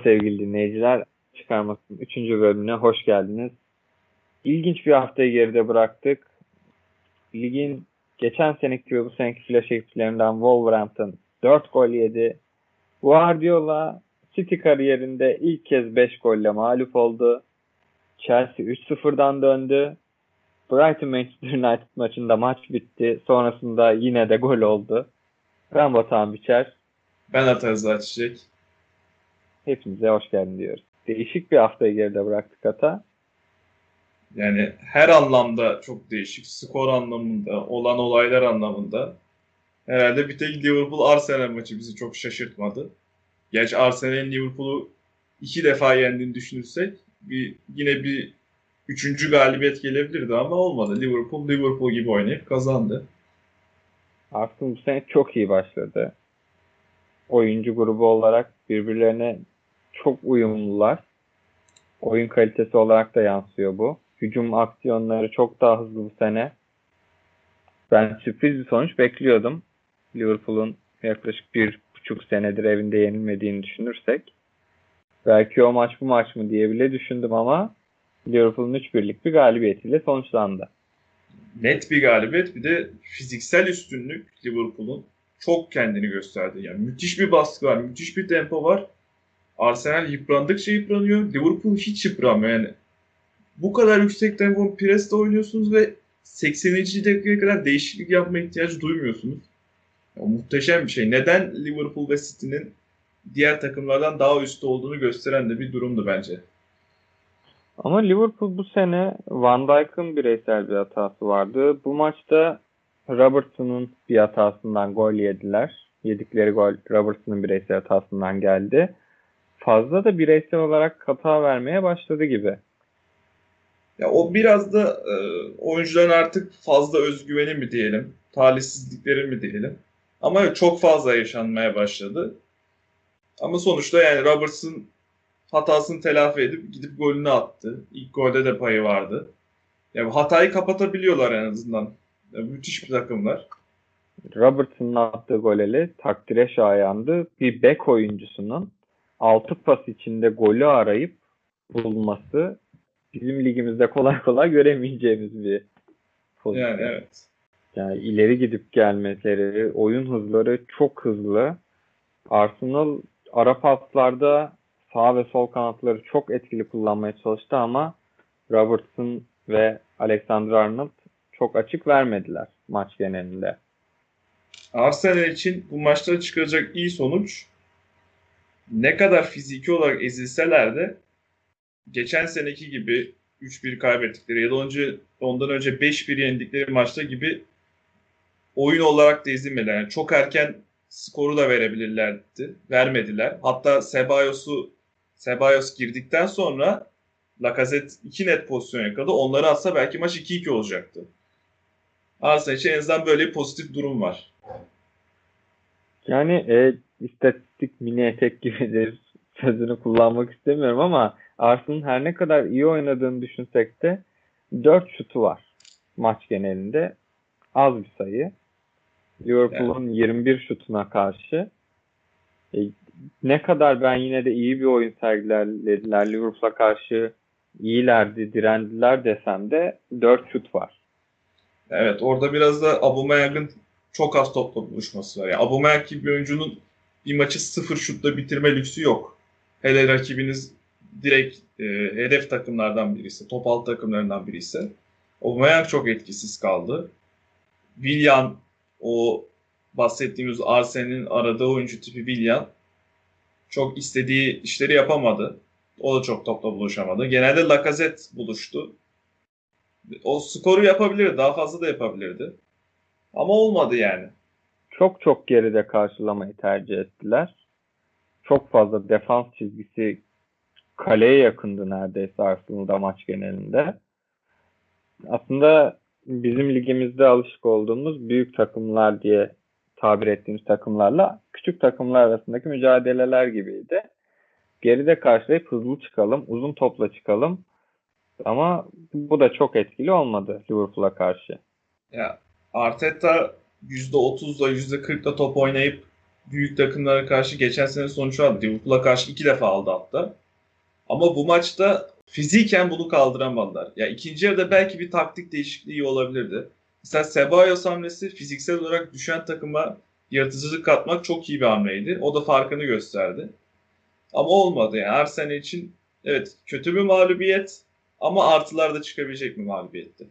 Merhaba sevgili dinleyiciler. Çıkarmasının 3. bölümüne hoş geldiniz. İlginç bir haftayı geride bıraktık. Ligin geçen seneki ve bu seneki flash ekiplerinden Wolverhampton 4 gol yedi. Guardiola City kariyerinde ilk kez 5 golle mağlup oldu. Chelsea 3-0'dan döndü. Brighton Manchester United maçında maç bitti. Sonrasında yine de gol oldu. Ben Batuhan Biçer. Ben Ata Çiçek. Hepinize hoş geldin diyoruz. Değişik bir haftayı geride bıraktık Ata. Yani her anlamda çok değişik. Skor anlamında, olan olaylar anlamında. Herhalde bir tek Liverpool Arsenal maçı bizi çok şaşırtmadı. Gerçi Arsenal'in Liverpool'u iki defa yendiğini düşünürsek bir, yine bir üçüncü galibiyet gelebilirdi ama olmadı. Liverpool Liverpool gibi oynayıp kazandı. Arsenal bu sene çok iyi başladı. Oyuncu grubu olarak birbirlerine çok uyumlular. Oyun kalitesi olarak da yansıyor bu. Hücum aksiyonları çok daha hızlı bu sene. Ben sürpriz bir sonuç bekliyordum. Liverpool'un yaklaşık bir buçuk senedir evinde yenilmediğini düşünürsek. Belki o maç bu maç mı diye bile düşündüm ama Liverpool'un 3 birlik bir galibiyetiyle sonuçlandı. Net bir galibiyet bir de fiziksel üstünlük Liverpool'un çok kendini gösterdi. Yani müthiş bir baskı var, müthiş bir tempo var. Arsenal yıprandıkça yıpranıyor. Liverpool hiç yıpranmıyor yani. Bu kadar yüksek tempo preste oynuyorsunuz ve 80. dakikaya kadar değişiklik yapma ihtiyacı duymuyorsunuz. Ya, muhteşem bir şey. Neden Liverpool ve City'nin diğer takımlardan daha üstte olduğunu gösteren de bir durumdu bence. Ama Liverpool bu sene Van Dijk'ın bireysel bir hatası vardı. Bu maçta Robertson'un bir hatasından gol yediler. Yedikleri gol Robertson'un bireysel hatasından geldi. Fazla da bireysel olarak hata vermeye başladı gibi. Ya o biraz da e, oyuncuların artık fazla özgüveni mi diyelim, talihsizlikleri mi diyelim. Ama çok fazla yaşanmaya başladı. Ama sonuçta yani Robertson hatasını telafi edip gidip golünü attı. İlk golde de payı vardı. Yani hatayı kapatabiliyorlar en azından. Müthiş bir takımlar. Robertson'un attığı goleli takdire şayandı. Bir bek oyuncusunun 6 pas içinde golü arayıp bulması bizim ligimizde kolay kolay göremeyeceğimiz bir pozisyon. Yani evet. Yani ileri gidip gelmeleri, oyun hızları çok hızlı. Arsenal ara paslarda sağ ve sol kanatları çok etkili kullanmaya çalıştı ama Robertson ve Alexander Arnold çok açık vermediler maç genelinde. Arsenal için bu maçta çıkacak iyi sonuç ne kadar fiziki olarak ezilseler de geçen seneki gibi 3-1 kaybettikleri ya da önce ondan önce 5-1 yendikleri maçta gibi oyun olarak da ezilmediler. Yani çok erken skoru da verebilirlerdi. Vermediler. Hatta Sebayos'u Sebayos girdikten sonra Lacazette 2 net pozisyon yakaladı. Onları atsa belki maç 2-2 olacaktı. Arsenal için en azından böyle bir pozitif durum var. Yani e, istatistik mini etek gibidir sözünü kullanmak istemiyorum ama Arsenal'ın her ne kadar iyi oynadığını düşünsek de 4 şutu var maç genelinde. Az bir sayı. Liverpool'un evet. 21 şutuna karşı e, ne kadar ben yine de iyi bir oyun sergilediler Liverpool'a karşı iyilerdi, direndiler desem de 4 şut var. Evet orada biraz da Aubameyang'ın çok az topla buluşması var. Yani Aubameyang gibi bir oyuncunun bir maçı sıfır şutla bitirme lüksü yok. Hele rakibiniz direkt e, hedef takımlardan birisi, top alt takımlarından birisi. Aubameyang çok etkisiz kaldı. Willian o bahsettiğimiz Arsenal'in aradığı oyuncu tipi Willian çok istediği işleri yapamadı. O da çok topla buluşamadı. Genelde Lacazette buluştu. O skoru yapabilirdi. Daha fazla da yapabilirdi. Ama olmadı yani. Çok çok geride karşılamayı tercih ettiler. Çok fazla defans çizgisi kaleye yakındı neredeyse Arsenal'da maç genelinde. Aslında bizim ligimizde alışık olduğumuz büyük takımlar diye tabir ettiğimiz takımlarla küçük takımlar arasındaki mücadeleler gibiydi. Geride karşılayıp hızlı çıkalım, uzun topla çıkalım. Ama bu da çok etkili olmadı Liverpool'a karşı. Ya Arteta %30'la %40'la top oynayıp büyük takımlara karşı geçen sene sonuç aldı. Liverpool'a karşı iki defa aldı hatta. Ama bu maçta fiziken bunu kaldıramadılar. Ya ikinci yarıda belki bir taktik değişikliği olabilirdi. Mesela Ceballos hamlesi fiziksel olarak düşen takıma yaratıcılık katmak çok iyi bir hamleydi. O da farkını gösterdi. Ama olmadı yani. Arsenal için evet kötü bir mağlubiyet ama artılar da çıkabilecek bir mağlubiyetti.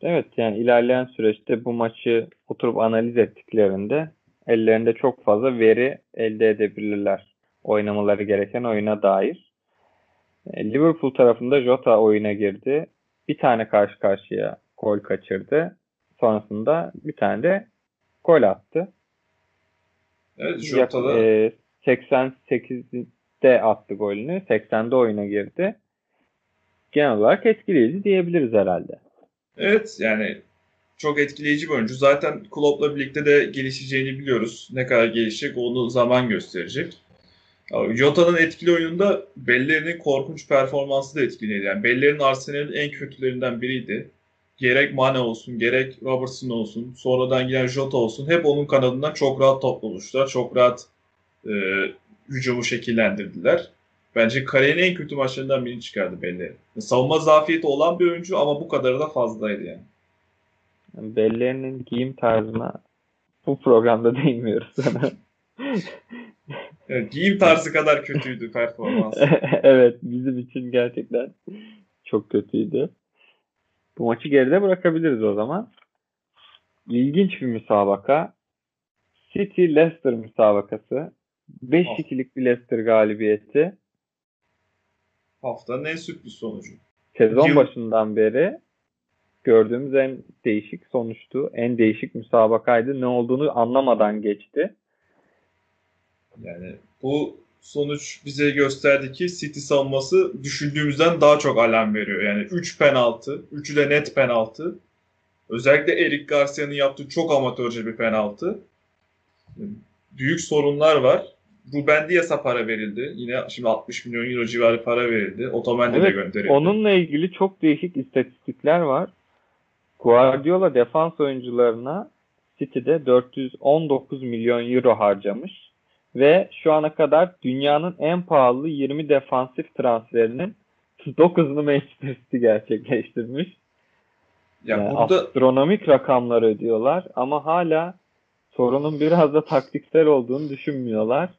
Evet yani ilerleyen süreçte bu maçı oturup analiz ettiklerinde ellerinde çok fazla veri elde edebilirler. Oynamaları gereken oyuna dair. E, Liverpool tarafında Jota oyuna girdi. Bir tane karşı karşıya gol kaçırdı. Sonrasında bir tane de gol attı. Evet Jota da... E, 88'de attı golünü. 80'de oyuna girdi. Genel olarak etkileyici diyebiliriz herhalde. Evet yani çok etkileyici bir oyuncu. Zaten Klopp'la birlikte de gelişeceğini biliyoruz. Ne kadar gelişecek onu zaman gösterecek. Jota'nın etkili oyununda Belleri'nin korkunç performansı da etkiliydi. Yani Belleri'nin Arsenal'in en kötülerinden biriydi. Gerek Mane olsun, gerek Robertson olsun, sonradan gelen Jota olsun hep onun kanadından çok rahat top buluştular. Çok rahat e, hücumu şekillendirdiler. Bence kariyerin en kötü maçlarından birini çıkardı Belleri. Savunma zafiyeti olan bir oyuncu ama bu kadarı da fazlaydı yani. Bellerinin giyim tarzına bu programda değinmiyoruz sana. evet, giyim tarzı kadar kötüydü performans. evet bizim için gerçekten çok kötüydü. Bu maçı geride bırakabiliriz o zaman. İlginç bir müsabaka. City Leicester müsabakası. 5-2'lik bir Leicester galibiyeti. Haftanın en sürpriz sonucu. Sezon Yıl... başından beri gördüğümüz en değişik sonuçtu. En değişik müsabakaydı. Ne olduğunu anlamadan geçti. Yani bu sonuç bize gösterdi ki City savunması düşündüğümüzden daha çok alarm veriyor. Yani 3 penaltı, 3'ü de net penaltı. Özellikle Eric Garcia'nın yaptığı çok amatörce bir penaltı. Büyük sorunlar var. Ruben Dias'a para verildi. Yine şimdi 60 milyon euro civarı para verildi. Otomen'de evet, de gönderildi. Onunla ilgili çok değişik istatistikler var. Guardiola defans oyuncularına City'de 419 milyon euro harcamış ve şu ana kadar dünyanın en pahalı 20 defansif transferinin 9'unu Manchester City gerçekleştirmiş. Ya yani burada... Astronomik rakamlar ödüyorlar ama hala sorunun biraz da taktiksel olduğunu düşünmüyorlar.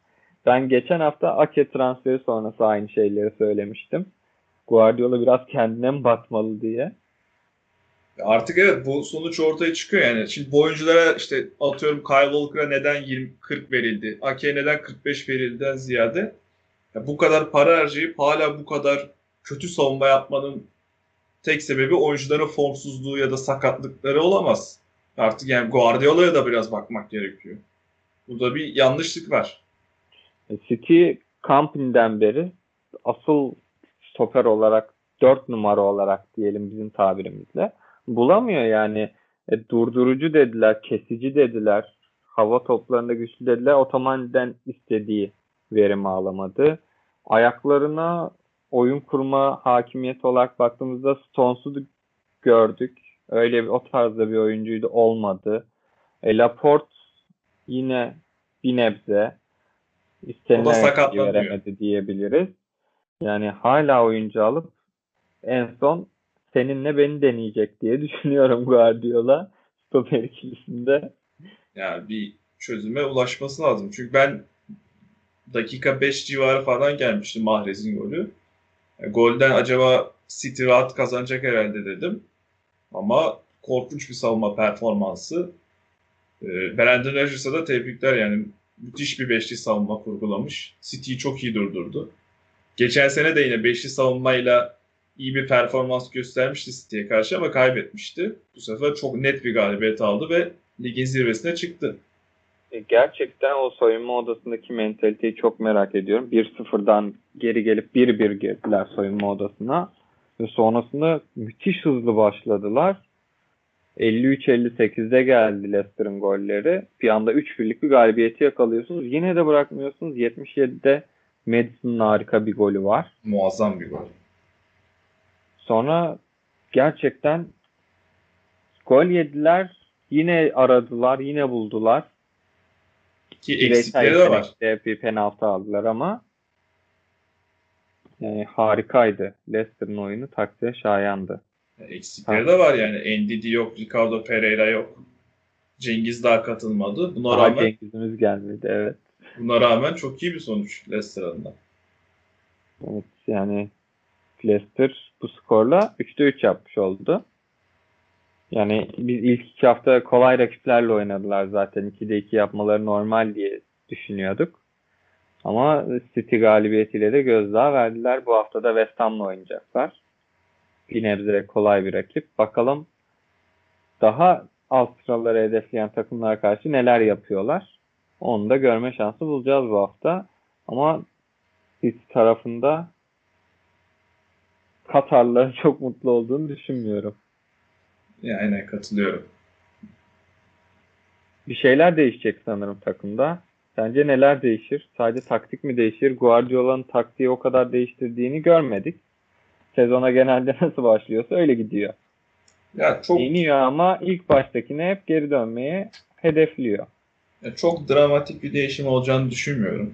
Ben geçen hafta Ake transferi sonrası aynı şeyleri söylemiştim. Guardiola biraz kendine mi batmalı diye. Artık evet bu sonuç ortaya çıkıyor yani. Şimdi bu oyunculara işte atıyorum Kyle Walker'a neden 20 40 verildi? Ake'ye neden 45 verildiğinden ziyade ya bu kadar para harcayıp hala bu kadar kötü savunma yapmanın tek sebebi oyuncuların formsuzluğu ya da sakatlıkları olamaz. Artık yani Guardiola'ya da biraz bakmak gerekiyor. Burada bir yanlışlık var. City Company'den beri asıl stoper olarak 4 numara olarak diyelim bizim tabirimizle bulamıyor yani. E, durdurucu dediler, kesici dediler, hava toplarında güçlü dediler. Otomaniden istediği verimi alamadı. Ayaklarına oyun kurma hakimiyet olarak baktığımızda Stones'u gördük. Öyle bir, o tarzda bir oyuncuydu olmadı. E, Laporte yine bir nebze istenilen veremedi diyebiliriz. Yani hala oyuncu alıp en son seninle beni deneyecek diye düşünüyorum Guardiola stoper ikilisinde. Yani bir çözüme ulaşması lazım. Çünkü ben dakika 5 civarı falan gelmişti Mahrez'in golü. Yani golden acaba City rahat kazanacak herhalde dedim. Ama korkunç bir savunma performansı. E, Brandon Rodgers'a da tebrikler yani müthiş bir beşli savunma kurgulamış. City'yi çok iyi durdurdu. Geçen sene de yine beşli savunmayla iyi bir performans göstermişti City'ye karşı ama kaybetmişti. Bu sefer çok net bir galibiyet aldı ve ligin zirvesine çıktı. E, gerçekten o soyunma odasındaki mentaliteyi çok merak ediyorum. 1-0'dan geri gelip 1-1 girdiler soyunma odasına. Ve sonrasında müthiş hızlı başladılar. 53-58'de geldi Leicester'ın golleri. Bir anda 3-1'lik bir galibiyeti yakalıyorsunuz. Yine de bırakmıyorsunuz. 77'de Madison'ın harika bir golü var. Muazzam bir gol. Sonra gerçekten gol yediler. Yine aradılar. Yine buldular. Ki eksikleri de var. bir penaltı aldılar ama yani harikaydı. Leicester'ın oyunu takdire şayandı. Eksikleri de var yani. Ndidi yok, Ricardo Pereira yok. Cengiz daha katılmadı. Buna Daha rağmen Cengiz'imiz gelmedi evet. buna rağmen çok iyi bir sonuç Leicester adına. Evet yani Leicester bu skorla 3'te 3 yapmış oldu. Yani biz ilk iki hafta kolay rakiplerle oynadılar zaten. 2'de 2 yapmaları normal diye düşünüyorduk. Ama City galibiyetiyle de gözdağı verdiler. Bu hafta da West Ham'la oynayacaklar. Bir nebze kolay bir rakip. Bakalım daha alt sıraları hedefleyen takımlara karşı neler yapıyorlar. Onu da görme şansı bulacağız bu hafta. Ama City tarafında Katarlıların çok mutlu olduğunu düşünmüyorum. Yani aynen katılıyorum. Bir şeyler değişecek sanırım takımda. Sence neler değişir? Sadece taktik mi değişir? Guardiola'nın taktiği o kadar değiştirdiğini görmedik. Sezona genelde nasıl başlıyorsa öyle gidiyor. Ya çok Yeniyor ama ilk baştakine hep geri dönmeye hedefliyor. ya çok dramatik bir değişim olacağını düşünmüyorum.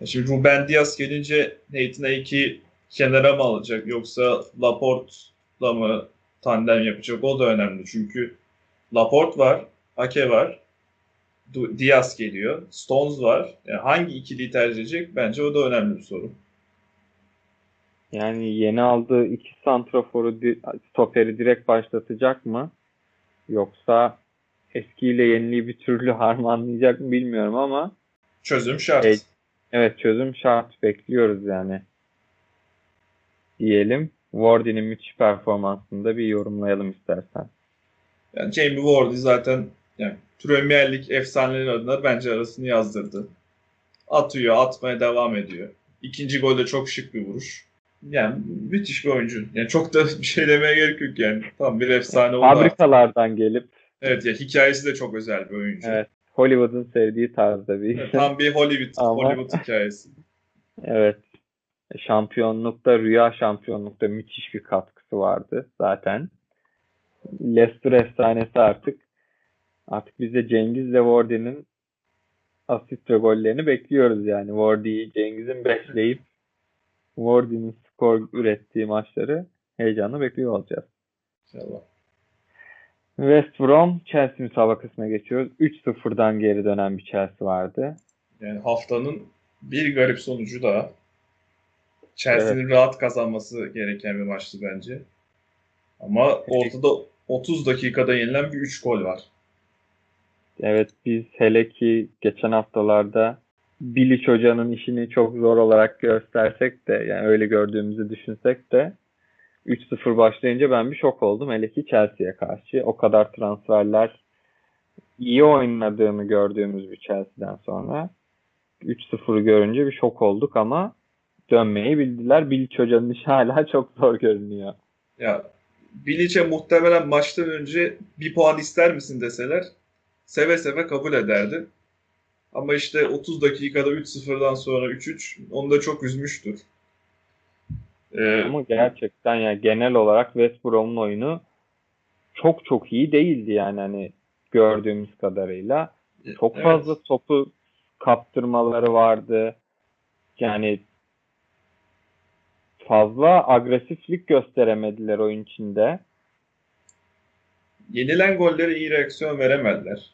Ya Şimdi Ruben Diaz gelince Nathan Ake'i kenara mı alacak yoksa Laporte'la mı tandem yapacak o da önemli. Çünkü Laporte var, Ake var, Diaz geliyor, Stones var. Yani hangi ikiliyi tercih edecek bence o da önemli bir soru. Yani yeni aldığı iki santraforu stoperi direkt başlatacak mı? Yoksa eskiyle yeniliği bir türlü harmanlayacak mı bilmiyorum ama Çözüm şart. Evet. evet çözüm şart bekliyoruz yani. Diyelim. Wardy'nin müthiş performansını da bir yorumlayalım istersen. Yani Jamie Vardy zaten yani Premier Lig efsaneleri adına bence arasını yazdırdı. Atıyor, atmaya devam ediyor. İkinci gol de çok şık bir vuruş. Yani müthiş bir oyuncu. Yani çok da bir şey demeye gerek yok yani. Tam bir efsane oldu. artık. Fabrikalardan gelip Evet ya hikayesi de çok özel bir oyuncu. evet Hollywood'un sevdiği tarzda bir Evet, Tam bir Hollywood Ama- Hollywood hikayesi. evet şampiyonlukta rüya şampiyonlukta müthiş bir katkısı vardı zaten. Leicester efsanesi artık artık biz de Cengiz'le Wardy'nin asist ve gollerini bekliyoruz yani. Wardy'yi Cengiz'in besleyip Wardy'nin skor ürettiği maçları heyecanla bekliyor olacağız. İnşallah. West Brom Chelsea müsabakasına geçiyoruz. 3-0'dan geri dönen bir Chelsea vardı. Yani haftanın bir garip sonucu da Chelsea'nin rahat kazanması gereken bir maçtı bence. Ama ortada 30 dakikada yenilen bir 3 gol var. Evet biz hele ki geçen haftalarda Bilic Hoca'nın işini çok zor olarak göstersek de yani öyle gördüğümüzü düşünsek de 3-0 başlayınca ben bir şok oldum. Hele ki Chelsea'ye karşı. O kadar transferler iyi oynadığını gördüğümüz bir Chelsea'den sonra 3-0'ı görünce bir şok olduk ama dönmeyi bildiler. Bilic Hoca'nın işi hala çok zor görünüyor. Ya Bilic'e muhtemelen maçtan önce bir puan ister misin deseler seve seve kabul ederdi. Ama işte 30 dakikada 3-0'dan sonra 3-3 onu da çok üzmüştür. Ee, Ama gerçekten yani genel olarak West Brom'un oyunu çok çok iyi değildi yani hani gördüğümüz kadarıyla. Çok evet. fazla topu kaptırmaları vardı. Yani fazla agresiflik gösteremediler oyun içinde. Yenilen gollere iyi reaksiyon veremediler.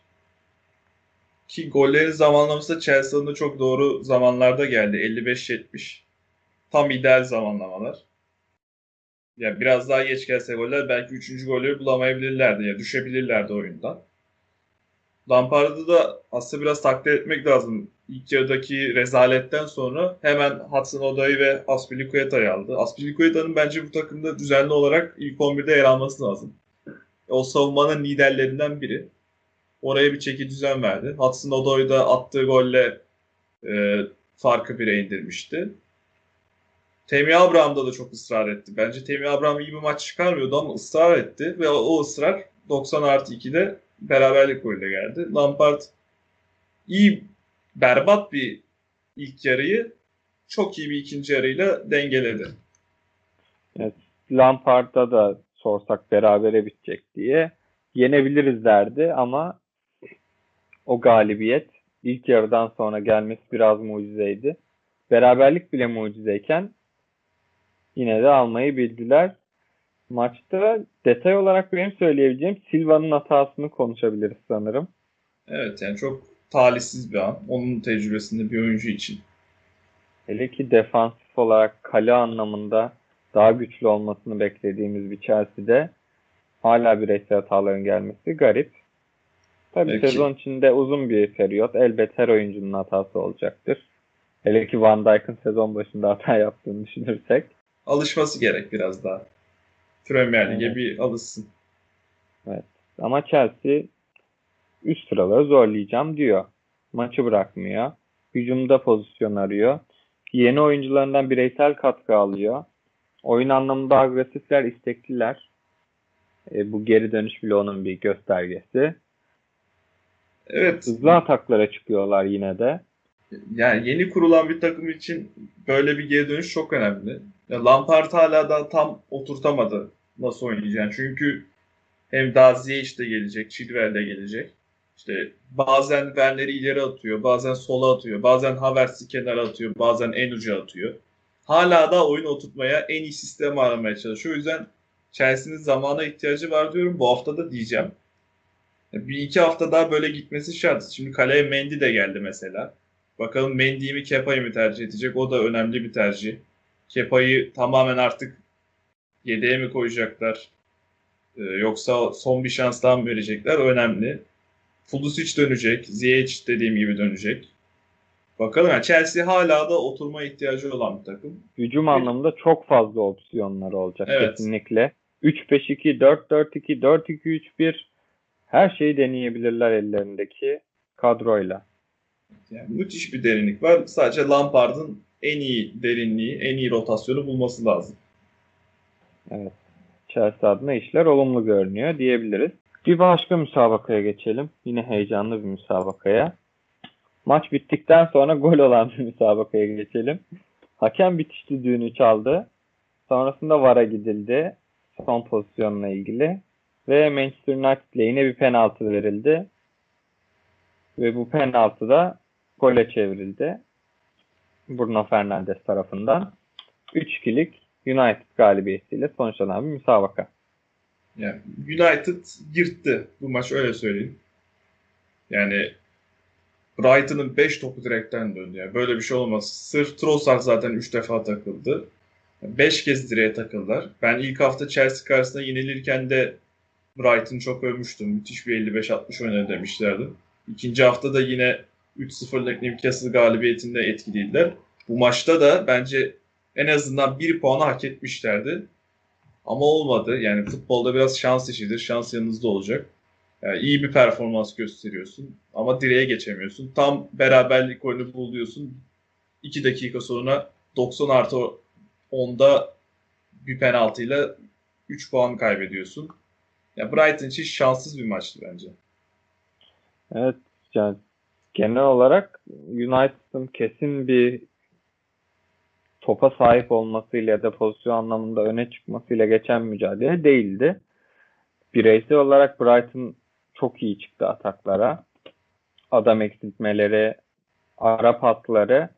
Ki gollerin zamanlaması da Chelsea'nin de çok doğru zamanlarda geldi. 55-70. Tam ideal zamanlamalar. Ya biraz daha geç gelse goller belki 3. golleri bulamayabilirlerdi ya düşebilirlerdi oyundan. Lampard'ı da aslında biraz takdir etmek lazım. İlk yarıdaki rezaletten sonra hemen Hudson Odoi ve Aspilicueta'yı aldı. Aspilicueta'nın bence bu takımda düzenli olarak ilk 11'de yer alması lazım. O savunmanın liderlerinden biri. Oraya bir çeki düzen verdi. Hudson Odoi da attığı golle e, farkı bire indirmişti. Temi Abraham da çok ısrar etti. Bence Temi Abraham iyi bir maç çıkarmıyordu ama ısrar etti ve o, ısrar 90 artı 2'de beraberlik golüyle geldi. Lampard iyi, berbat bir ilk yarıyı çok iyi bir ikinci yarıyla dengeledi. Lampard'a da sorsak berabere bitecek diye yenebiliriz derdi ama o galibiyet ilk yarıdan sonra gelmesi biraz mucizeydi. Beraberlik bile mucizeyken yine de almayı bildiler. Maçta detay olarak benim söyleyebileceğim Silva'nın hatasını konuşabiliriz sanırım. Evet yani çok talihsiz bir an. Onun tecrübesinde bir oyuncu için. Hele ki defansif olarak kale anlamında daha güçlü olmasını beklediğimiz bir Chelsea'de hala bireysel hataların gelmesi garip. Tabii Peki. sezon içinde uzun bir periyot. Elbet her oyuncunun hatası olacaktır. Hele ki Van Dijk'ın sezon başında hata yaptığını düşünürsek. Alışması gerek biraz daha. Premier Lig'e Evet. bir alışsın. Ama Chelsea üst sıraları zorlayacağım diyor. Maçı bırakmıyor. Hücumda pozisyon arıyor. Yeni oyuncularından bireysel katkı alıyor. Oyun anlamında agresifler, istekliler. E, bu geri dönüş bile onun bir göstergesi. Evet. Hızlı ataklara çıkıyorlar yine de. Yani yeni kurulan bir takım için böyle bir geri dönüş çok önemli. Ya Lampard hala da tam oturtamadı nasıl oynayacağını. Çünkü hem daha Ziyech de gelecek, Chilwell de gelecek. İşte bazen Werner'i ileri atıyor, bazen sola atıyor, bazen Havertz'i kenara atıyor, bazen en uca atıyor. Hala da oyunu oturtmaya en iyi sistem aramaya çalışıyor. O yüzden Chelsea'nin zamana ihtiyacı var diyorum. Bu hafta da diyeceğim. Bir iki hafta daha böyle gitmesi şart. Şimdi kaleye Mendy de geldi mesela. Bakalım Mendy'yi mi Kepa'yı mı tercih edecek? O da önemli bir tercih. Kepa'yı tamamen artık yedeğe mi koyacaklar? Ee, yoksa son bir şans daha mı verecekler? Önemli. Pulisic dönecek. Ziyech dediğim gibi dönecek. Bakalım yani Chelsea hala da oturma ihtiyacı olan bir takım. Hücum Evet. anlamında çok fazla opsiyonları olacak Evet. kesinlikle. 3-5-2, 4-4-2, 4-2-3-1 her şeyi deneyebilirler ellerindeki kadroyla. Yani müthiş bir derinlik var. Sadece Lampard'ın en iyi derinliği, en iyi rotasyonu bulması lazım. Evet. Chelsea adına işler olumlu görünüyor diyebiliriz. Bir başka müsabakaya geçelim. Yine heyecanlı bir müsabakaya. Maç bittikten sonra gol olan bir müsabakaya geçelim. Hakem bitiş düdüğünü çaldı. Sonrasında VAR'a gidildi. Son pozisyonla ilgili. Ve Manchester United'le yine bir penaltı verildi. Ve bu penaltı da gole çevrildi. Bruno Fernandes tarafından. 3-2'lik United galibiyetiyle sonuçlanan bir müsabaka. Yani United yırttı bu maç öyle söyleyeyim. Yani Brighton'ın 5 topu direkten döndü. Yani böyle bir şey olmaz. Sırf Trossard zaten 3 defa takıldı. 5 kez direğe takıldılar. Ben ilk hafta Chelsea karşısında yenilirken de Brighton'ı çok övmüştüm. Müthiş bir 55-60 oynadı demişlerdi. İkinci hafta da yine 3-0'lık Newcastle galibiyetinde etkiliydiler. Bu maçta da bence en azından bir puanı hak etmişlerdi. Ama olmadı. Yani futbolda biraz şans işidir. Şans yanınızda olacak. Yani iyi bir performans gösteriyorsun ama direğe geçemiyorsun. Tam beraberlik golünü buluyorsun. 2 dakika sonra 90 artı 10'da bir penaltıyla 3 puan kaybediyorsun. Ya Brighton için şanssız bir maçtı bence. Evet yani genel olarak United'ın kesin bir topa sahip olmasıyla ya da pozisyon anlamında öne çıkmasıyla geçen mücadele değildi. Bireysel olarak Brighton çok iyi çıktı ataklara. Adam eksiltmeleri, ara patları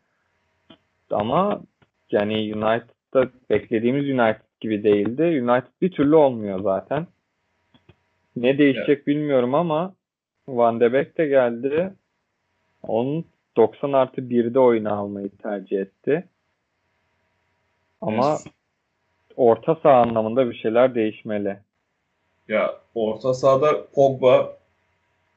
ama yani United'da beklediğimiz United gibi değildi. United bir türlü olmuyor zaten. Ne değişecek bilmiyorum ama Van de Beek de geldi. Onun 90 artı 1'de oyunu almayı tercih etti. Ama Evet. orta saha anlamında bir şeyler değişmeli. Ya orta sahada Pogba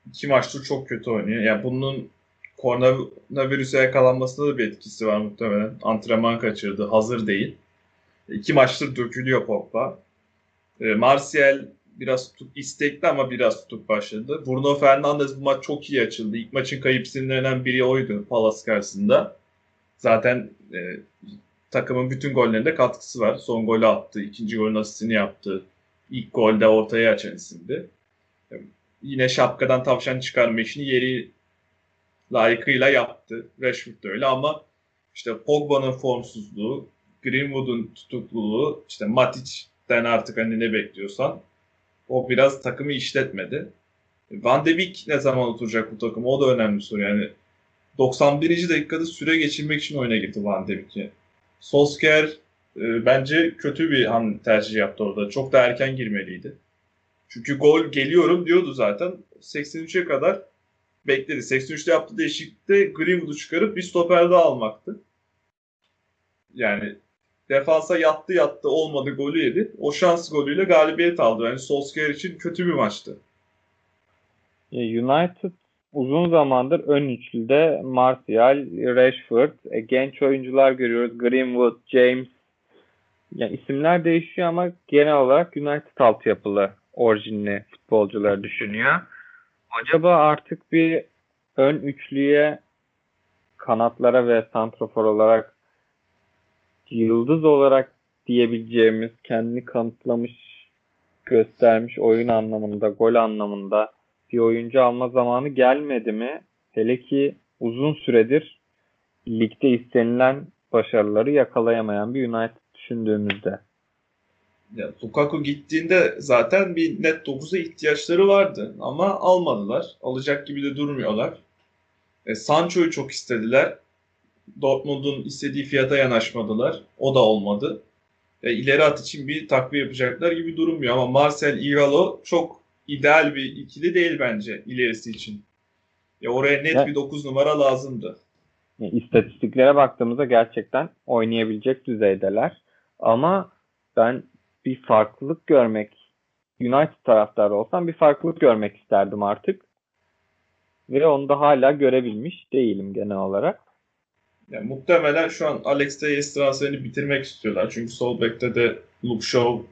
iki maçtır çok kötü oynuyor. Ya bunun koronavirüse yakalanmasında da bir etkisi var muhtemelen. Antrenman kaçırdı, hazır değil. İki maçtır dökülüyor Pogba. E, Martial biraz tutuk, istekli ama biraz tutuk başladı. Bruno Fernandes bu maç çok iyi açıldı. İlk maçın kayıp biri oydu Palace karşısında. Zaten e, takımın bütün gollerinde katkısı var. Son golü attı, ikinci golün asistini yaptı. İlk golde ortaya açan isimdi. Yine şapkadan tavşan çıkarma işini yeri layıkıyla yaptı. Rashford da öyle ama işte Pogba'nın formsuzluğu, Greenwood'un tutukluluğu, işte Matic'ten artık hani ne bekliyorsan o biraz takımı işletmedi. Van de Beek ne zaman oturacak bu takıma? O da önemli soru. Yani 91. dakikada süre geçirmek için oyuna girdi Van de Beek'i. Solskjaer e, bence kötü bir ham tercih yaptı orada. Çok da erken girmeliydi. Çünkü gol geliyorum diyordu zaten. 83'e kadar bekledi. 83'te yaptığı değişiklikte Greenwood'u çıkarıp bir stoper daha almaktı. Yani defansa yattı yattı olmadı golü yedi. O şans golüyle galibiyet aldı. Yani Solskjaer için kötü bir maçtı. United uzun zamandır ön üçlüde Martial, Rashford, e, genç oyuncular görüyoruz. Greenwood, James. Yani isimler değişiyor ama genel olarak United altyapılı orijinli futbolcuları düşünüyor. Acaba artık bir ön üçlüye kanatlara ve santrafor olarak yıldız olarak diyebileceğimiz kendini kanıtlamış göstermiş oyun anlamında, gol anlamında bir oyuncu alma zamanı gelmedi mi? Hele ki uzun süredir ligde istenilen başarıları yakalayamayan bir United düşündüğümüzde. Ya, Lukaku gittiğinde zaten bir net 9'a ihtiyaçları vardı ama almadılar. Alacak gibi de durmuyorlar. E, Sancho'yu çok istediler. Dortmund'un istediği fiyata yanaşmadılar. O da olmadı. E, ileri at için bir takviye yapacaklar gibi durmuyor ama Marcel Igalo çok ideal bir ikili değil bence ilerisi için. Ya oraya net Ya- bir 9 numara lazımdı. İstatistiklere baktığımızda gerçekten oynayabilecek düzeydeler. Ama ben bir farklılık görmek, United taraftarı olsam bir farklılık görmek isterdim artık. Ve onu da hala görebilmiş değilim genel olarak. Yani muhtemelen şu an Alex Telles transferini bitirmek istiyorlar. Çünkü sol bekte de Luke Shaw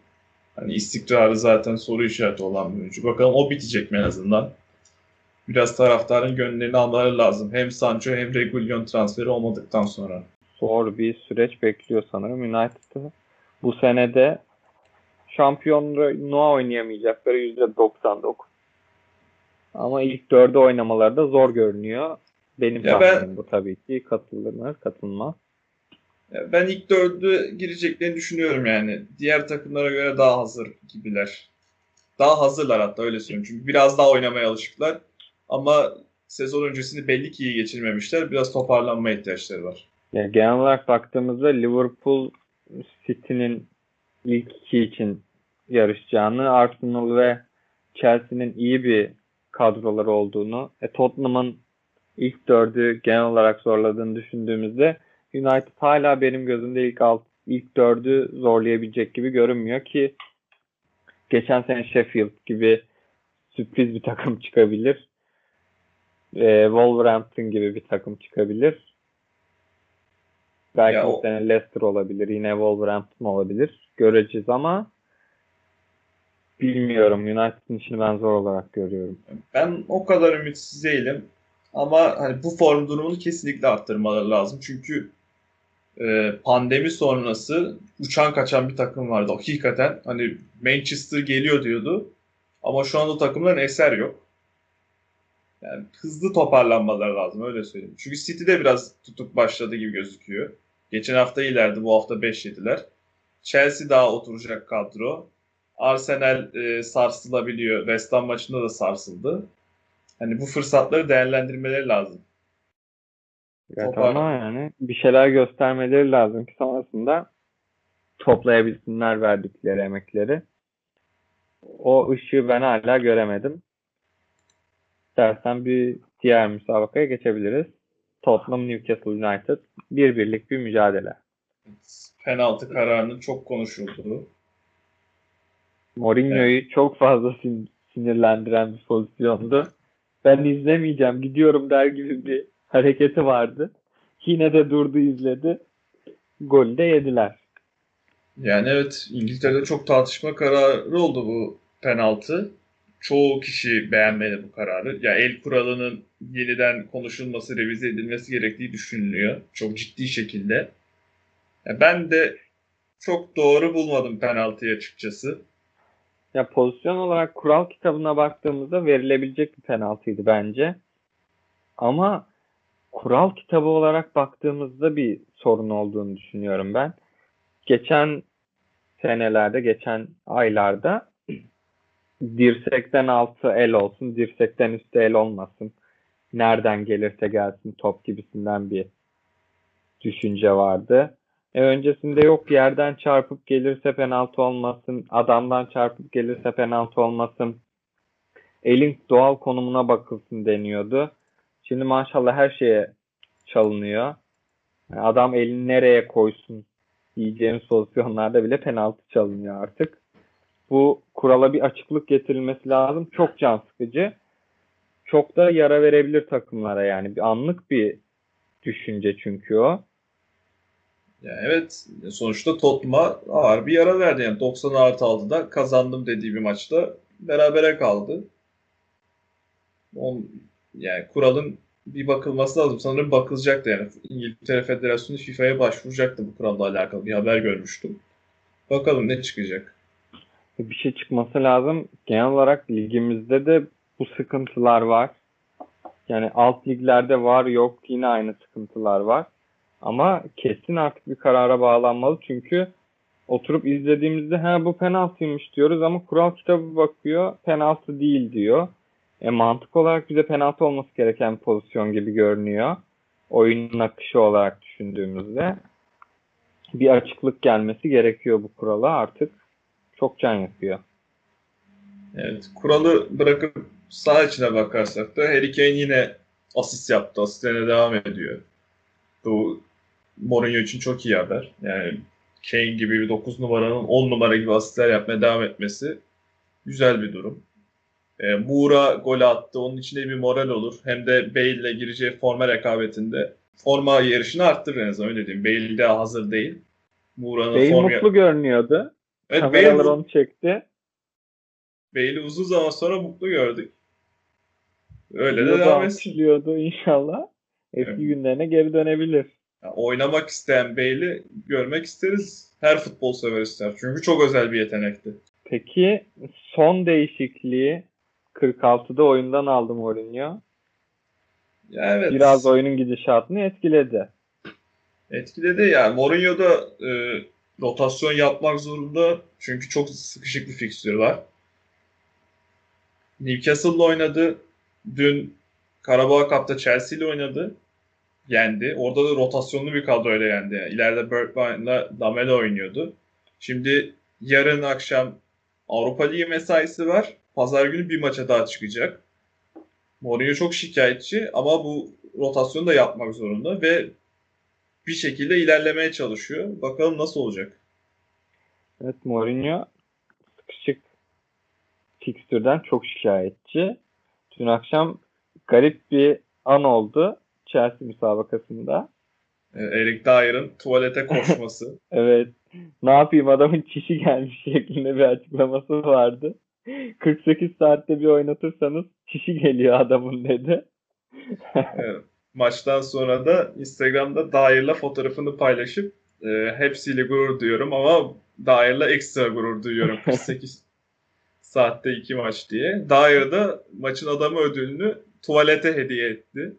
hani istikrarı zaten soru işareti olan bir oyuncu. Bakalım o bitecek mi en azından? Biraz taraftarın gönüllerini almaları lazım. Hem Sancho hem Reguilon transferi olmadıktan sonra. Zor bir süreç bekliyor sanırım United'ı. Bu senede şampiyonluğa oynayamayacakları %99. Ama ilk dörde oynamaları da zor görünüyor. Benim Ya ben- bu tabii ki. Katılır katılmaz. Ben ilk dördü gireceklerini düşünüyorum yani. Diğer takımlara göre daha hazır gibiler. Daha hazırlar hatta öyle söyleyeyim. Çünkü biraz daha oynamaya alışıklar. Ama sezon öncesini belli ki iyi geçirmemişler. Biraz toparlanma ihtiyaçları var. Ya genel olarak baktığımızda Liverpool City'nin ilk iki için yarışacağını, Arsenal ve Chelsea'nin iyi bir kadroları olduğunu, e, Tottenham'ın ilk dördü genel olarak zorladığını düşündüğümüzde United hala benim gözümde ilk alt, ilk dördü zorlayabilecek gibi görünmüyor ki geçen sene Sheffield gibi sürpriz bir takım çıkabilir. E, Wolverhampton gibi bir takım çıkabilir. Belki Ya o- sene Leicester olabilir. Yine Wolverhampton olabilir. Göreceğiz ama bilmiyorum. United'ın işini ben zor olarak görüyorum. Ben o kadar ümitsiz değilim. Ama hani bu form durumunu kesinlikle arttırmaları lazım. Çünkü e, pandemi sonrası uçan kaçan bir takım vardı. Hakikaten hani Manchester geliyor diyordu. Ama şu anda takımların eser yok. Yani hızlı toparlanmaları lazım öyle söyleyeyim. Çünkü City'de biraz tutuk başladı gibi gözüküyor. Geçen hafta iyilerdi bu hafta 5 yediler. Chelsea daha oturacak kadro. Arsenal e, sarsılabiliyor. West Ham maçında da sarsıldı. Hani bu fırsatları değerlendirmeleri lazım. Evet Topar- ama yani bir şeyler göstermeleri lazım ki sonrasında toplayabilsinler verdikleri emekleri. O ışığı ben hala göremedim. İstersen bir diğer müsabakaya geçebiliriz. Tottenham Newcastle United bir birlik bir mücadele. Penaltı kararının çok konuşulduğu. Mourinho'yu çok fazla sin- sinirlendiren bir pozisyondu. Ben izlemeyeceğim, gidiyorum der gibi bir hareketi vardı. Yine de durdu izledi. Golü de yediler. Yani evet İngiltere'de çok tartışma kararı oldu bu penaltı. Çoğu kişi beğenmedi bu kararı. Ya el kuralının yeniden konuşulması, revize edilmesi gerektiği düşünülüyor. Çok ciddi şekilde. Ya ben de çok doğru bulmadım penaltıyı açıkçası. Ya pozisyon olarak kural kitabına baktığımızda verilebilecek bir penaltıydı bence. Ama kural kitabı olarak baktığımızda bir sorun olduğunu düşünüyorum ben. Geçen senelerde, geçen aylarda dirsekten altı el olsun, dirsekten üstü el olmasın nereden gelirse gelsin top gibisinden bir düşünce vardı. E öncesinde yok yerden çarpıp gelirse penaltı olmasın, adamdan çarpıp gelirse penaltı olmasın, elin doğal konumuna bakılsın deniyordu. Şimdi maşallah her şeye çalınıyor. Adam elini nereye koysun diyeceğimiz pozisyonlarda bile penaltı çalınıyor artık. Bu kurala bir açıklık getirilmesi lazım. Çok can sıkıcı. Çok da yara verebilir takımlara yani. Bir anlık bir düşünce çünkü o. Ya evet sonuçta Tottenham'a ağır bir yara verdi. Yani 90 artı 6'da kazandım dediği bir maçta berabere kaldı. On, yani kuralın bir bakılması lazım. Sanırım bakılacaktı yani. İngiltere Federasyonu FIFA'ya başvuracaktı bu kuralla alakalı. Bir haber görmüştüm. Bakalım ne çıkacak. Bir şey çıkması lazım. Genel olarak ligimizde de bu sıkıntılar var. Yani alt liglerde var yok yine aynı sıkıntılar var. Ama kesin artık bir karara bağlanmalı. Çünkü oturup izlediğimizde ha bu penaltıymış diyoruz ama kural kitabı bakıyor penaltı değil diyor. E, mantık olarak bize penaltı olması gereken pozisyon gibi görünüyor. Oyunun akışı olarak düşündüğümüzde bir açıklık gelmesi gerekiyor bu kurala artık. Çok can yakıyor. Evet, kuralı bırakıp sağ içine bakarsak da Harry Kane yine asist yaptı. Asistlerine devam ediyor. Bu Mourinho için çok iyi haber. Yani Kane gibi bir 9 numaranın 10 numara gibi asistler yapmaya devam etmesi güzel bir durum. E, Moura gol attı. Onun içinde bir moral olur. Hem de Bale ile gireceği forma rekabetinde forma yarışını arttırır en azından öyle diyeyim. Bale daha hazır değil. Moura'nın Bale forma... mutlu görünüyordu. Evet, Kameralar Bale... onu çekti. Bale'i uzun zaman sonra mutlu gördük. Öyle de devam etsin. inşallah. Eski evet. günlerine geri dönebilir. Yani oynamak isteyen Bale'i görmek isteriz. Her futbol sever ister. Çünkü çok özel bir yetenekti. Peki son değişikliği 46'da oyundan aldı Mourinho. Ya evet. Biraz oyunun gidişatını etkiledi. Etkiledi yani. Mourinho da e, rotasyon yapmak zorunda. Çünkü çok sıkışık bir fikstürü var. Newcastle'la oynadı. Dün Karabağ Cup'ta Chelsea ile oynadı. Yendi. Orada da rotasyonlu bir kadroyla yendi. Yani ileride Bergwijn'la Damela oynuyordu. Şimdi yarın akşam Avrupa Ligi mesaisi var. Pazar günü bir maça daha çıkacak. Mourinho çok şikayetçi ama bu rotasyonu da yapmak zorunda ve bir şekilde ilerlemeye çalışıyor. Bakalım nasıl olacak. Evet Mourinho sıkışık fikstürden çok şikayetçi. Dün akşam garip bir an oldu Chelsea müsabakasında. E, Eric Dyer'ın tuvalete koşması. evet. Ne yapayım adamın çişi gelmiş şeklinde bir açıklaması vardı. 48 saatte bir oynatırsanız çişi geliyor adamın dedi. evet. Maçtan sonra da Instagram'da Dyer'la fotoğrafını paylaşıp e, hepsiyle gurur duyuyorum ama Dyer'la ekstra gurur duyuyorum. 48 saatte iki maç diye. Dyer da maçın adamı ödülünü tuvalete hediye etti.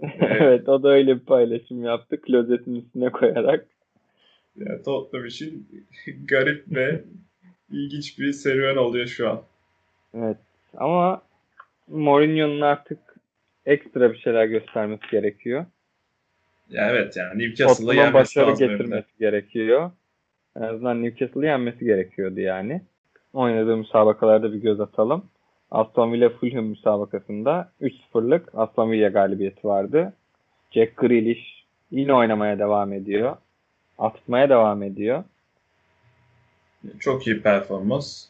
evet o da öyle bir paylaşım yaptı. Klozetin üstüne koyarak. Yani Tottenham için garip ve ilginç bir serüven oluyor şu an. Evet ama Mourinho'nun artık ekstra bir şeyler göstermesi gerekiyor. Ya evet yani Newcastle'ı yenmesi başarı getirmesi evde. gerekiyor. En azından Newcastle'ı yenmesi gerekiyordu yani. Oynadığı müsabakalarda bir göz atalım. Aston Villa Fulham müsabakasında 3-0'lık Aston Villa galibiyeti vardı. Jack Grealish yine oynamaya devam ediyor. Atmaya devam ediyor. Çok iyi performans.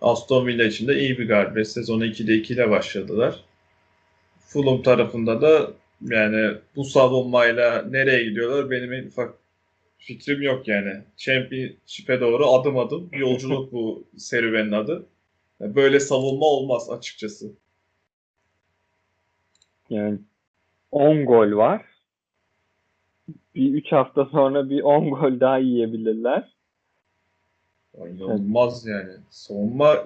Aston Villa için de iyi bir galibiyet. Sezonu 2'de 2 ile başladılar. Fulham tarafında da yani bu savunmayla nereye gidiyorlar benim en ufak fikrim yok yani. Championship'e doğru adım adım yolculuk bu serüvenin adı. Böyle savunma olmaz açıkçası. Yani 10 gol var. Bir 3 hafta sonra bir 10 gol daha yiyebilirler. İnanılmaz yani. Savunma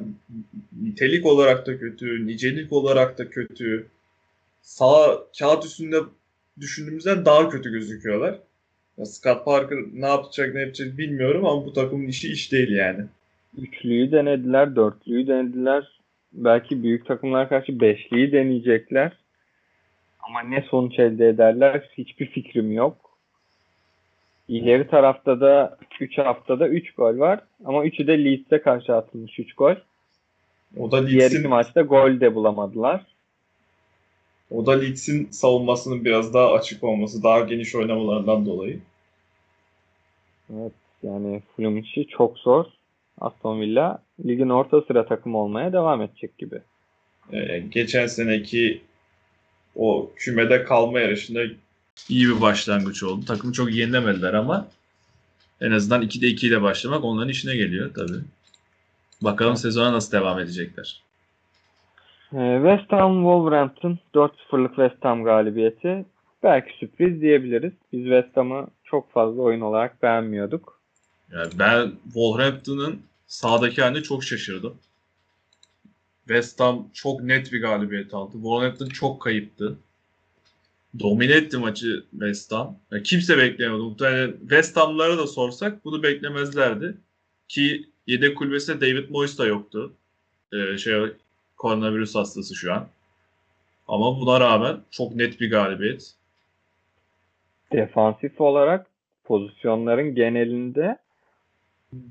nitelik olarak da kötü, nicelik olarak da kötü. Sağ kağıt üstünde düşündüğümüzden daha kötü gözüküyorlar. Ya Scott Parker ne yapacak ne yapacak bilmiyorum ama bu takımın işi iş değil yani. Üçlüyü denediler, dörtlüyü denediler. Belki büyük takımlar karşı beşliyi deneyecekler. Ama ne sonuç elde ederler hiçbir fikrim yok. İleri tarafta da 3 haftada 3 gol var. Ama 3'ü de Leeds'e karşı atılmış 3 gol. O da Diğer Leeds'in maçta gol de bulamadılar. o da Leeds'in savunmasının biraz daha açık olması, daha geniş oynamalarından dolayı. Evet yani Fulham işi çok zor. Aston Villa ligin orta sıra takımı olmaya devam edecek gibi. Ee, geçen seneki o kümede kalma yarışında iyi bir başlangıç oldu. Takımı çok yenilemediler ama en azından 2'de 2 ile başlamak onların işine geliyor tabii. Bakalım sezona nasıl devam edecekler. Ee, West Ham Wolverhampton 4-0'lık West Ham galibiyeti. Belki sürpriz diyebiliriz. Biz West Ham'ı çok fazla oyun olarak beğenmiyorduk. Yani ben Wolverhampton'ın sağdaki haline çok şaşırdım. West Ham çok net bir galibiyet aldı. Wolverhampton çok kayıptı. Domine etti maçı West Ham. Yani kimse beklemiyordu. Muhtemelen West Ham'lara da sorsak bunu beklemezlerdi. Ki yedek kulübesinde David Moyes da yoktu. Ee, şey koronavirüs hastası şu an. Ama buna rağmen çok net bir galibiyet. Defansif olarak pozisyonların genelinde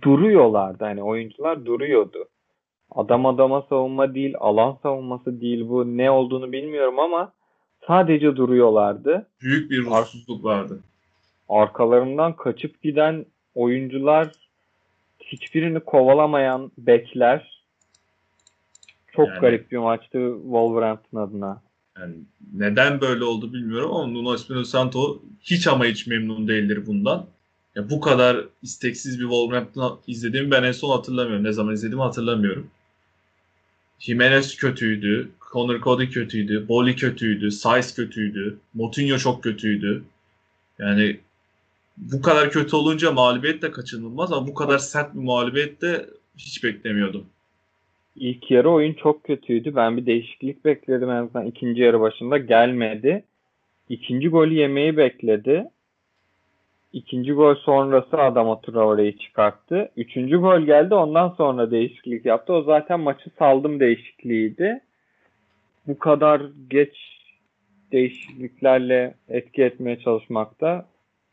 duruyorlardı. Hani oyuncular duruyordu. Adam adama savunma değil, alan savunması değil bu. Ne olduğunu bilmiyorum ama sadece duruyorlardı. Büyük bir ruhsuzluk vardı. Arkalarından kaçıp giden oyuncular hiçbirini kovalamayan bekler. Çok Yani- garip bir maçtı Wolverhampton adına. Yani neden böyle oldu bilmiyorum ama Nuno Espirito Santo hiç ama hiç memnun değildir bundan. Ya bu kadar isteksiz bir Wolverhampton izlediğimi ben en son hatırlamıyorum. Ne zaman izlediğimi hatırlamıyorum. Jimenez kötüydü. Connor Cody kötüydü. Boli kötüydü. Saiz kötüydü. Moutinho çok kötüydü. Yani bu kadar kötü olunca mağlubiyet de kaçınılmaz ama bu kadar sert bir mağlubiyet de hiç beklemiyordum. İlk yarı oyun çok kötüydü. Ben bir değişiklik bekledim en azından ikinci yarı başında. Gelmedi. İkinci golü yemeyi bekledi. İkinci gol sonrası Adama Traore'yi çıkarttı. Üçüncü gol geldi. Ondan sonra değişiklik yaptı. O zaten maçı saldım değişikliğiydi. Bu kadar geç değişikliklerle etki etmeye çalışmak da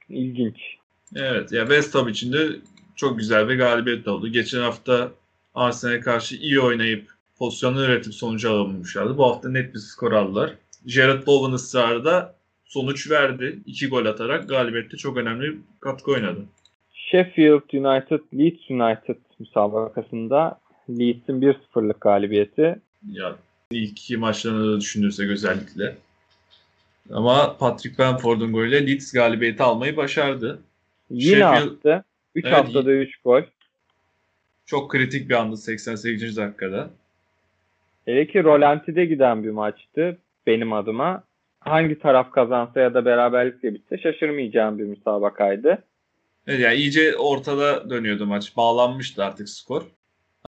ilginç. Evet ya West Ham için de çok güzel bir galibiyet oldu. Geçen hafta Arsenal'e karşı iyi oynayıp pozisyonu üretip sonucu alabilmişlerdi. Bu hafta net bir skor aldılar. Jared Bowen ısrarı da sonuç verdi. İki gol atarak galibiyette çok önemli bir katkı oynadı. Sheffield United Leeds United müsabakasında Leeds'in 1-0'lık galibiyeti. Ya ilk iki maçlarını da düşünürsek özellikle. Ama Patrick Bamford'un golüyle Leeds galibiyeti almayı başardı. Yine Sheffield- attı. 3 Evet, haftada 3 gol. Çok kritik bir andı 88. dakikada. Hele ki rolantide giden bir maçtı benim adıma. Hangi taraf kazansa ya da beraberlikle bitse şaşırmayacağım bir müsabakaydı. Evet, yani iyice ortada dönüyordu maç. Bağlanmıştı artık skor.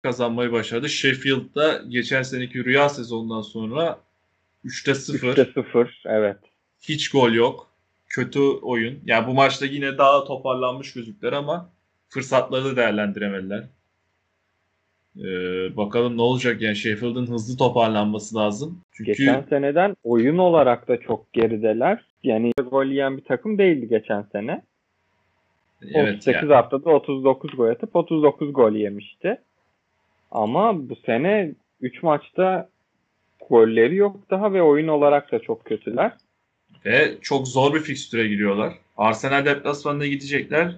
Kazanmayı başardı. Sheffield'da geçen seneki rüya sezonundan sonra 3'te 0. 3'te 0 evet. Hiç gol yok. Kötü oyun. Yani bu maçta yine daha toparlanmış gözüktüler ama fırsatları da değerlendiremediler. Ee, bakalım ne olacak yani Sheffield'ın hızlı toparlanması lazım. Çünkü Geçen seneden oyun olarak da çok gerideler. Yani gol yiyen bir takım değildi geçen sene. evet 38 yani, haftada 39 gol atıp 39 gol yemişti. Ama bu sene 3 maçta golleri yok daha ve oyun olarak da çok kötüler. ve çok zor bir fikstüre giriyorlar. Arsenal deplasmanına gidecekler.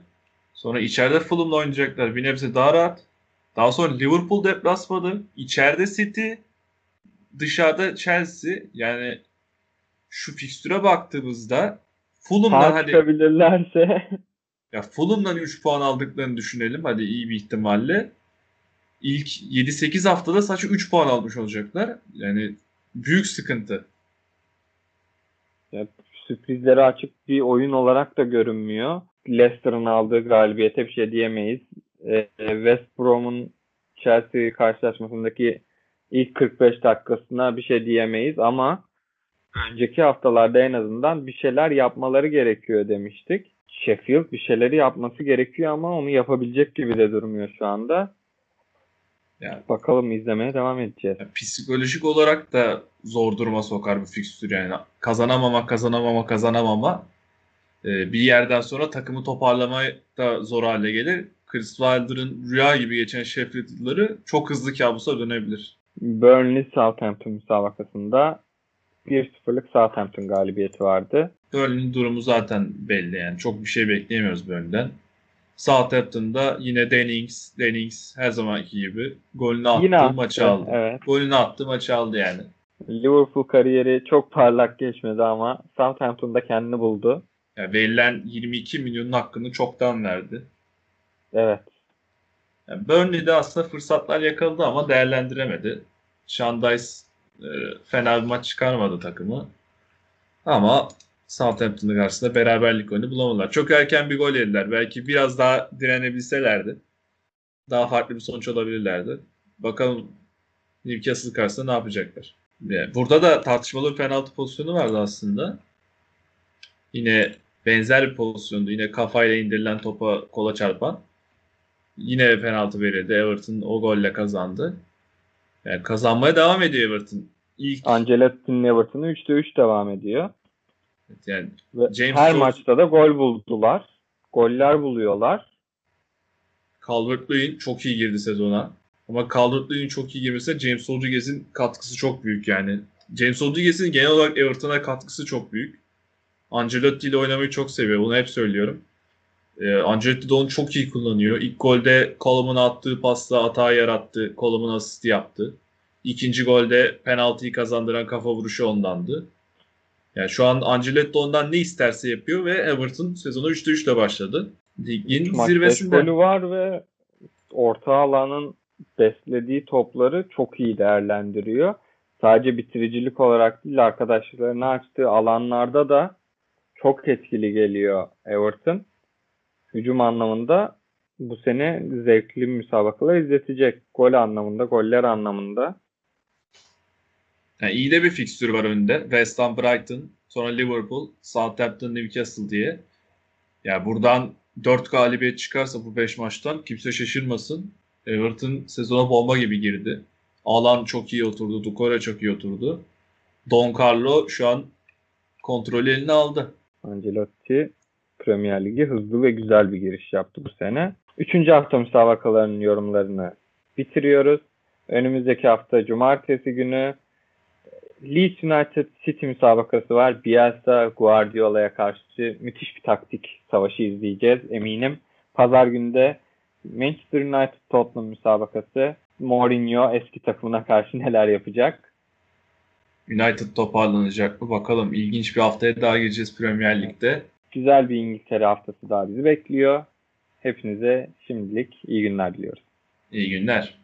Sonra içeride Fulham'la oynayacaklar. Bir nebze daha rahat. Daha sonra Liverpool deplasmanı, içeride City, dışarıda Chelsea. Yani şu fikstüre baktığımızda Fulham'dan hadi çıkabilirlerse ya Fulham'dan 3 puan aldıklarını düşünelim. Hadi iyi bir ihtimalle. İlk 7-8 haftada sadece 3 puan almış olacaklar. Yani büyük sıkıntı. Ya, sürprizlere açık bir oyun olarak da görünmüyor. Leicester'ın aldığı galibiyete bir şey diyemeyiz. Ee, West Brom'un Chelsea karşılaşmasındaki ilk 45 dakikasına bir şey diyemeyiz ama önceki haftalarda en azından bir şeyler yapmaları gerekiyor demiştik. Sheffield bir şeyleri yapması gerekiyor ama onu yapabilecek gibi de durmuyor şu anda. Yani Bakalım izlemeye devam edeceğiz. Ya psikolojik olarak da zor duruma sokar bu fikstür yani. Kazanamama, kazanamama, kazanamama e, bir yerden sonra takımı toparlamaya da zor hale gelir. Chris Wilder'ın rüya gibi geçen Sheffield yılları çok hızlı kabusa dönebilir. Burnley Southampton müsabakasında 1-0'lık Southampton galibiyeti vardı. Burnley'nin durumu zaten belli yani. Çok bir şey bekleyemiyoruz Burnley'den. Southampton'da yine Dennings, Dennings her zamanki gibi golünü attı, Yine attı, maçı aldı. Evet. Golünü attı, maçı aldı yani. Liverpool kariyeri çok parlak geçmedi ama Southampton'da kendini buldu. yani verilen 22 milyonun hakkını çoktan verdi. Evet. Yani Burnley'de aslında fırsatlar yakaladı ama değerlendiremedi. Shandice e, fena bir maç çıkarmadı takımı. Ama Southampton'ın karşısında beraberlik oyunu bulamadılar. Çok erken bir gol yediler. Belki biraz daha direnebilselerdi daha farklı bir sonuç alabilirlerdi. Bakalım Newcastle karşısında ne yapacaklar. Burada da tartışmalı bir penaltı pozisyonu vardı aslında. Yine benzer bir pozisyondu. Yine kafayla indirilen topa kola çarpan. Yine penaltı verildi. Everton o golle kazandı. Yani kazanmaya devam ediyor Everton. İlk Ancelotti'nin Everton'ı 3'te 3 devam ediyor. yani Ve James her Jones- maçta da gol buldular. Goller buluyorlar. Calvert-Lewin çok iyi girdi sezona. Ama Calvert-Lewin çok iyi girmese James Rodriguez'in katkısı çok büyük yani. James Rodriguez'in genel olarak Everton'a katkısı çok büyük. Ancelotti ile oynamayı çok seviyor. Bunu hep söylüyorum. Ee, Ancelotti de onu çok iyi kullanıyor. İlk golde Coleman'a attığı pasla hata yarattı. Coleman asisti yaptı. İkinci golde penaltıyı kazandıran kafa vuruşu ondandı. Yani şu an Ancelotti ondan ne isterse yapıyor ve Everton sezonu 3'te 3'le başladı. Ligin zirvesinde. golü var ve orta alanın beslediği topları çok iyi değerlendiriyor. Sadece bitiricilik olarak değil arkadaşlarına açtığı alanlarda da çok etkili geliyor Everton. Hücum anlamında bu sene zevkli müsabakalar izletecek. Gol anlamında, goller anlamında. Yani iyi de bir fikstür var önünde. West Ham, Brighton, sonra Liverpool, Southampton, Newcastle diye. Yani buradan 4 galibiyet çıkarsa bu 5 maçtan kimse şaşırmasın. Everton sezona bomba gibi girdi. Alan çok iyi oturdu. Dukore çok iyi oturdu. Don Carlo şu an kontrolü eline aldı. Ancelotti Premier Ligi hızlı ve güzel bir giriş yaptı bu sene. Üçüncü hafta müsabakalarının yorumlarını bitiriyoruz. Önümüzdeki hafta cumartesi günü Leeds United City müsabakası var. Bielsa Guardiola'ya karşı müthiş bir taktik savaşı izleyeceğiz eminim. Pazar günü de Manchester United Tottenham müsabakası. Mourinho eski takımına karşı neler yapacak? United toparlanacak mı? Bakalım. İlginç bir haftaya daha gireceğiz Premier Lig'de. Güzel bir İngiltere haftası daha bizi bekliyor. Hepinize şimdilik iyi günler diliyoruz. İyi günler.